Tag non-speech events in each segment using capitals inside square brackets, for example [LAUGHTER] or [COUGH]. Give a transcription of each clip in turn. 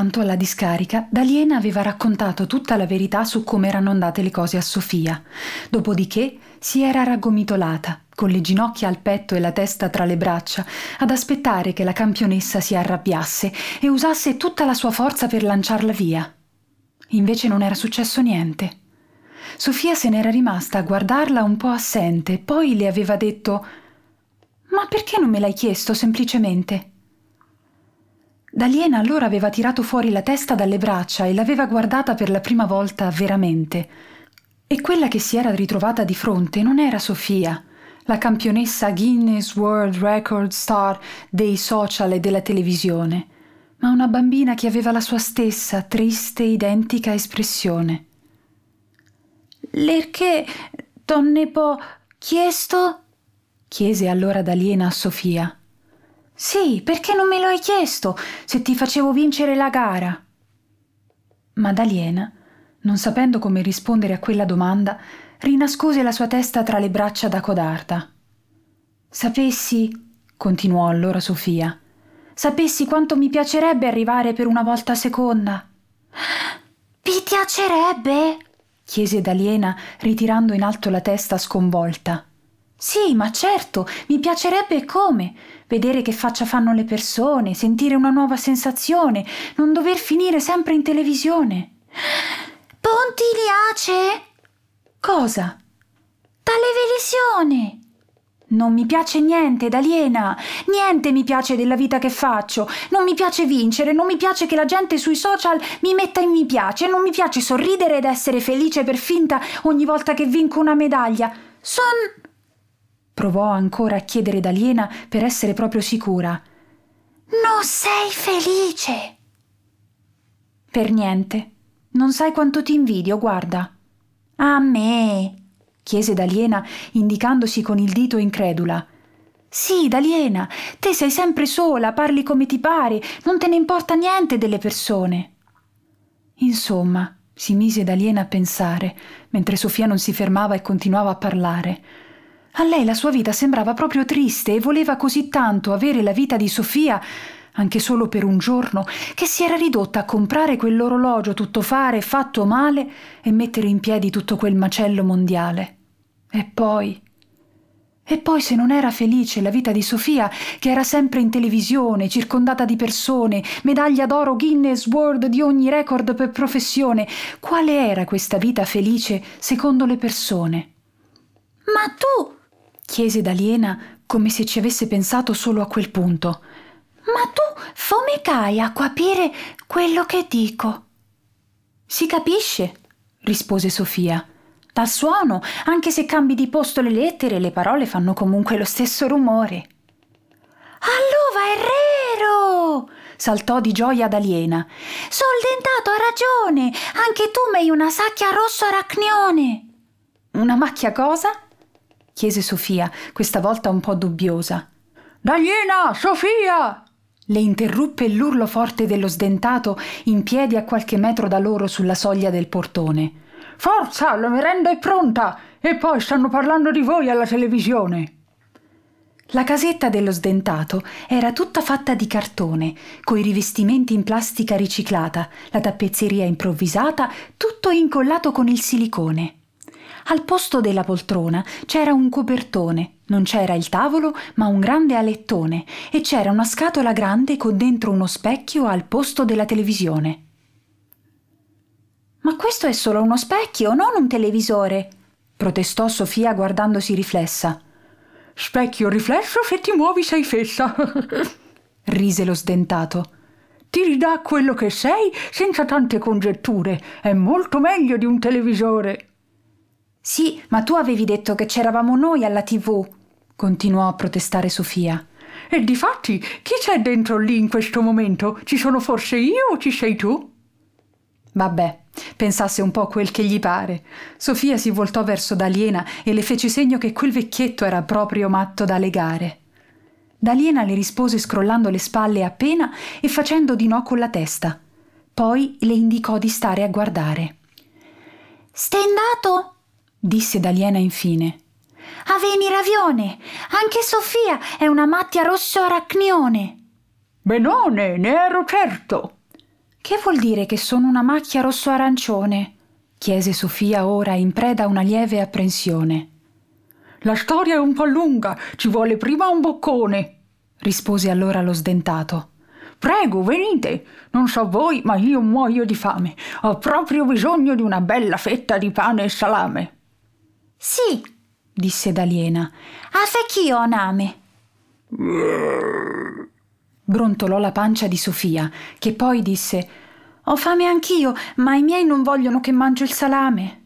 Intanto alla discarica Daliena aveva raccontato tutta la verità su come erano andate le cose a Sofia. Dopodiché si era raggomitolata, con le ginocchia al petto e la testa tra le braccia, ad aspettare che la campionessa si arrabbiasse e usasse tutta la sua forza per lanciarla via. Invece non era successo niente. Sofia se n'era rimasta a guardarla un po' assente, poi le aveva detto Ma perché non me l'hai chiesto semplicemente? Daliena allora aveva tirato fuori la testa dalle braccia e l'aveva guardata per la prima volta veramente. E quella che si era ritrovata di fronte non era Sofia, la campionessa Guinness World Record Star dei social e della televisione, ma una bambina che aveva la sua stessa triste identica espressione. Lerché donne po chiesto? chiese allora Daliena a Sofia. Sì, perché non me lo hai chiesto se ti facevo vincere la gara? Ma Daliena, non sapendo come rispondere a quella domanda, rinascose la sua testa tra le braccia da codarda. Sapessi, continuò allora Sofia, sapessi quanto mi piacerebbe arrivare per una volta seconda. Vi piacerebbe? chiese Daliena, ritirando in alto la testa sconvolta. Sì, ma certo, mi piacerebbe come vedere che faccia fanno le persone, sentire una nuova sensazione, non dover finire sempre in televisione. Pontiliace? Cosa? Televisione. Non mi piace niente, Daliena. Niente mi piace della vita che faccio. Non mi piace vincere, non mi piace che la gente sui social mi metta in mi piace, non mi piace sorridere ed essere felice per finta ogni volta che vinco una medaglia. Son provò ancora a chiedere Daliena per essere proprio sicura. Non sei felice? Per niente. Non sai quanto ti invidio, guarda. A me? chiese Daliena, indicandosi con il dito incredula. Sì, Daliena, te sei sempre sola, parli come ti pare, non te ne importa niente delle persone. Insomma, si mise Daliena a pensare, mentre Sofia non si fermava e continuava a parlare. A lei la sua vita sembrava proprio triste e voleva così tanto avere la vita di Sofia, anche solo per un giorno, che si era ridotta a comprare quell'orologio tutto fare fatto male e mettere in piedi tutto quel macello mondiale. E poi. E poi se non era felice la vita di Sofia, che era sempre in televisione, circondata di persone, medaglia d'oro Guinness World di ogni record per professione, quale era questa vita felice secondo le persone? Ma tu chiese Daliena come se ci avesse pensato solo a quel punto. Ma tu come cai a capire quello che dico? Si capisce, rispose Sofia. Dal suono, anche se cambi di posto le lettere, le parole fanno comunque lo stesso rumore. Allora è vero! saltò di gioia Daliena. Soldentato ha ragione! Anche tu mei una sacchia rosso aracnione! Una macchia cosa? Chiese Sofia, questa volta un po' dubbiosa. Dagliena, Sofia! Le interruppe l'urlo forte dello sdentato in piedi a qualche metro da loro sulla soglia del portone. Forza, la merenda è pronta! E poi stanno parlando di voi alla televisione. La casetta dello sdentato era tutta fatta di cartone, coi rivestimenti in plastica riciclata, la tappezzeria improvvisata, tutto incollato con il silicone. Al posto della poltrona c'era un copertone, non c'era il tavolo, ma un grande alettone e c'era una scatola grande con dentro uno specchio al posto della televisione. Ma questo è solo uno specchio, non un televisore, protestò Sofia guardandosi riflessa. Specchio riflesso, se ti muovi sei fessa, [LAUGHS] rise lo sdentato. Ti ridà quello che sei senza tante congetture. È molto meglio di un televisore. Sì, ma tu avevi detto che c'eravamo noi alla tv, continuò a protestare Sofia. E difatti, chi c'è dentro lì in questo momento? Ci sono forse io o ci sei tu? Vabbè, pensasse un po' quel che gli pare. Sofia si voltò verso Daliena e le fece segno che quel vecchietto era proprio matto da legare. Daliena le rispose scrollando le spalle appena e facendo di no con la testa. Poi le indicò di stare a guardare. Stendato? Disse Daliena infine. Aveni ravione! Anche Sofia è una mattia rosso aracnione! Benone, ne ero certo! Che vuol dire che sono una macchia rosso-arancione? chiese Sofia ora in preda a una lieve apprensione. La storia è un po' lunga, ci vuole prima un boccone, rispose allora lo sdentato. Prego, venite. Non so voi, ma io muoio di fame. Ho proprio bisogno di una bella fetta di pane e salame. Sì, disse Daliena. Affecchio ho name. Brontolò la pancia di Sofia, che poi disse Ho fame anch'io, ma i miei non vogliono che mangio il salame.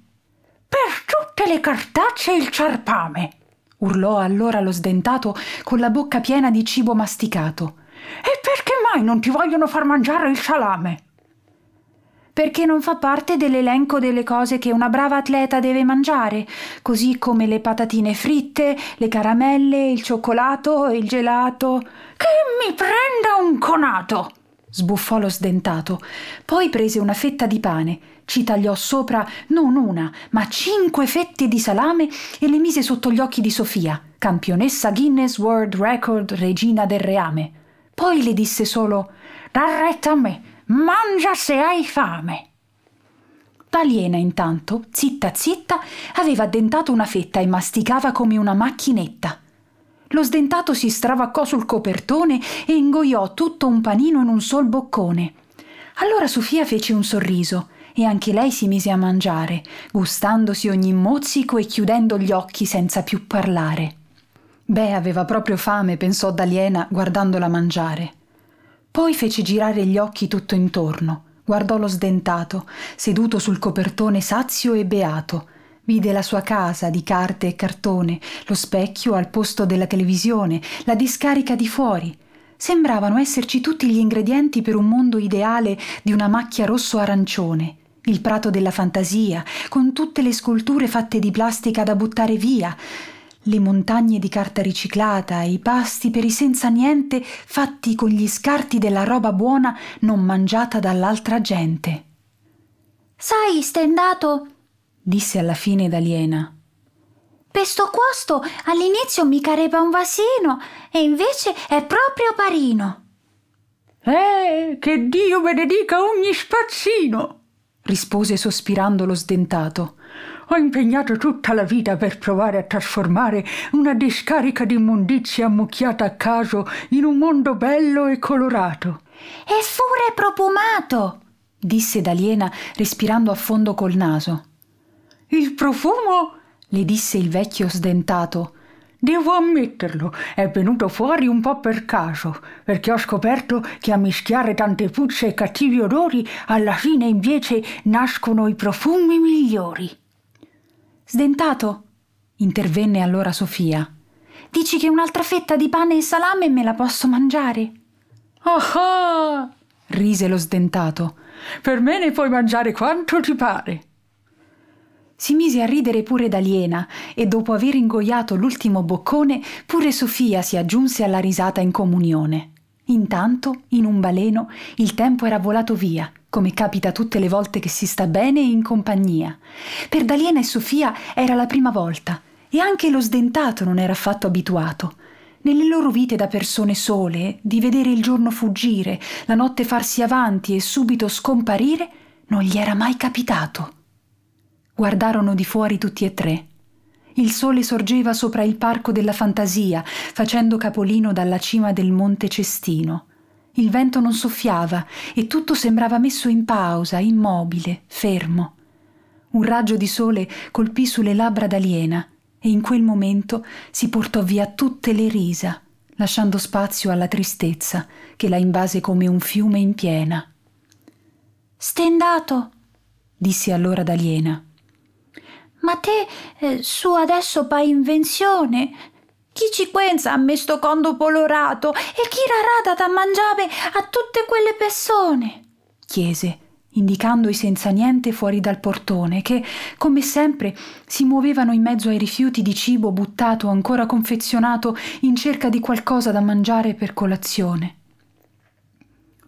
Per tutte le cartacce il ciarpame! urlò allora lo sdentato con la bocca piena di cibo masticato. E perché mai non ti vogliono far mangiare il salame? Perché non fa parte dell'elenco delle cose che una brava atleta deve mangiare, così come le patatine fritte, le caramelle, il cioccolato il gelato. Che mi prenda un conato! sbuffò lo sdentato. Poi prese una fetta di pane, ci tagliò sopra non una, ma cinque fette di salame e le mise sotto gli occhi di Sofia, campionessa Guinness World Record regina del reame. Poi le disse solo Da retta a me, mangia se hai fame. L'aliena intanto, zitta zitta, aveva addentato una fetta e masticava come una macchinetta. Lo sdentato si stravaccò sul copertone e ingoiò tutto un panino in un sol boccone. Allora Sofia fece un sorriso e anche lei si mise a mangiare, gustandosi ogni mozzico e chiudendo gli occhi senza più parlare. Beh, aveva proprio fame, pensò Daliena guardandola mangiare. Poi fece girare gli occhi tutto intorno, guardò lo sdentato, seduto sul copertone sazio e beato, vide la sua casa di carte e cartone, lo specchio al posto della televisione, la discarica di fuori. Sembravano esserci tutti gli ingredienti per un mondo ideale di una macchia rosso-arancione, il prato della fantasia, con tutte le sculture fatte di plastica da buttare via, le montagne di carta riciclata, i pasti per i senza niente fatti con gli scarti della roba buona non mangiata dall'altra gente. Sai, stendato, disse alla fine d'aliena. Pesto questo all'inizio mi carepa un vasino e invece è proprio parino. Eh, che Dio benedica ogni spazzino! rispose sospirando lo sdentato. Ho impegnato tutta la vita per provare a trasformare una discarica di immondizia ammucchiata a caso in un mondo bello e colorato. E fure profumato, disse Daliena respirando a fondo col naso. Il profumo, le disse il vecchio sdentato. Devo ammetterlo, è venuto fuori un po' per caso, perché ho scoperto che a mischiare tante puzze e cattivi odori, alla fine invece nascono i profumi migliori. Sdentato, intervenne allora Sofia. Dici che un'altra fetta di pane e salame me la posso mangiare? Ah! rise lo sdentato. Per me ne puoi mangiare quanto ti pare. Si mise a ridere pure d'aliena e dopo aver ingoiato l'ultimo boccone pure Sofia si aggiunse alla risata in comunione. Intanto, in un baleno, il tempo era volato via come capita tutte le volte che si sta bene in compagnia. Per Daliena e Sofia era la prima volta e anche lo sdentato non era affatto abituato. Nelle loro vite da persone sole, di vedere il giorno fuggire, la notte farsi avanti e subito scomparire, non gli era mai capitato. Guardarono di fuori tutti e tre. Il sole sorgeva sopra il parco della fantasia, facendo capolino dalla cima del monte Cestino. Il vento non soffiava e tutto sembrava messo in pausa, immobile, fermo. Un raggio di sole colpì sulle labbra d'aliena e in quel momento si portò via tutte le risa, lasciando spazio alla tristezza che la invase come un fiume in piena. Stendato, disse allora d'aliena. Ma te eh, su adesso pa invenzione, chi ci pensa a me sto condo colorato e chi rarada da mangiare a tutte quelle persone? chiese, indicando i senza niente fuori dal portone, che, come sempre, si muovevano in mezzo ai rifiuti di cibo buttato ancora confezionato in cerca di qualcosa da mangiare per colazione.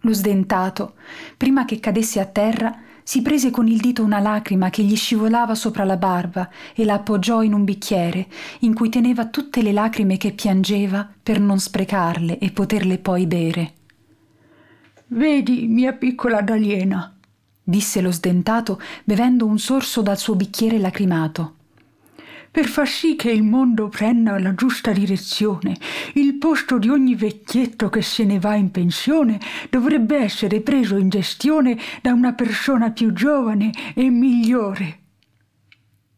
Lo sdentato, prima che cadesse a terra, si prese con il dito una lacrima che gli scivolava sopra la barba e la appoggiò in un bicchiere in cui teneva tutte le lacrime che piangeva per non sprecarle e poterle poi bere. Vedi, mia piccola Daliena, disse lo sdentato bevendo un sorso dal suo bicchiere lacrimato. Per far sì che il mondo prenda la giusta direzione, il posto di ogni vecchietto che se ne va in pensione dovrebbe essere preso in gestione da una persona più giovane e migliore.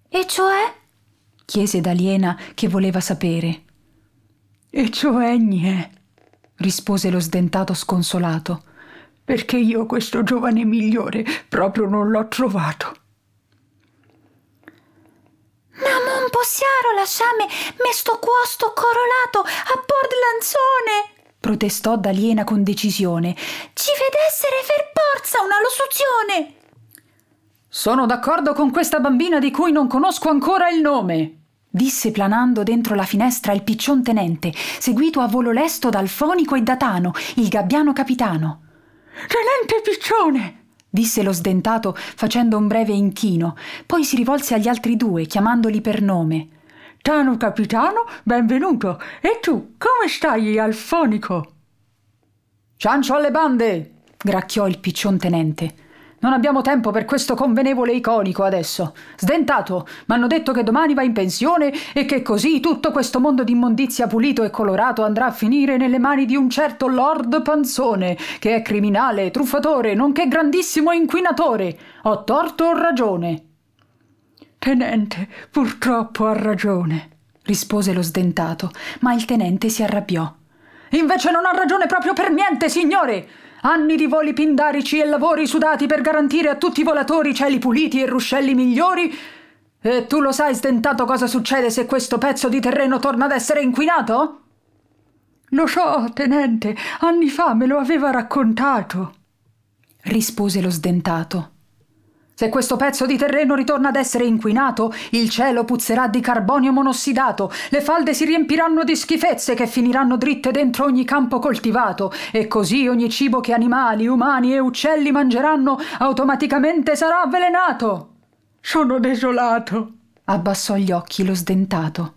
E cioè? chiese Daliena che voleva sapere. E cioè niente, rispose lo sdentato sconsolato perché io questo giovane migliore proprio non l'ho trovato. Ma non possiamo lasciarmi me sto cuosto corolato a Port Lanzone, protestò Daliena con decisione. Ci vede essere per forza una losuzione. Sono d'accordo con questa bambina di cui non conosco ancora il nome, disse planando dentro la finestra il piccion tenente, seguito a volo lesto dal fonico e datano, il gabbiano capitano. Tenente Piccione! Disse lo sdentato facendo un breve inchino, poi si rivolse agli altri due, chiamandoli per nome. Tano capitano, benvenuto. E tu, come stai al fonico? Ciancio alle bande! gracchiò il piccion tenente. Non abbiamo tempo per questo convenevole iconico adesso. Sdentato, m'hanno detto che domani va in pensione e che così tutto questo mondo di immondizia pulito e colorato andrà a finire nelle mani di un certo Lord Panzone, che è criminale, truffatore, nonché grandissimo inquinatore. Ho torto o ragione? Tenente, purtroppo ha ragione, rispose lo sdentato, ma il tenente si arrabbiò. Invece non ha ragione proprio per niente, signore! Anni di voli pindarici e lavori sudati per garantire a tutti i volatori cieli puliti e ruscelli migliori. E tu lo sai, stentato, cosa succede se questo pezzo di terreno torna ad essere inquinato? Lo so, tenente, anni fa me lo aveva raccontato, rispose lo sdentato. Se questo pezzo di terreno ritorna ad essere inquinato, il cielo puzzerà di carbonio monossidato, le falde si riempiranno di schifezze che finiranno dritte dentro ogni campo coltivato, e così ogni cibo che animali, umani e uccelli mangeranno automaticamente sarà avvelenato. Sono desolato, abbassò gli occhi lo sdentato.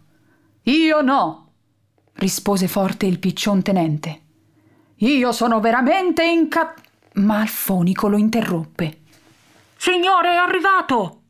Io no, rispose forte il piccion tenente. Io sono veramente inca... Ma il fonico lo interruppe. Signore, è arrivato!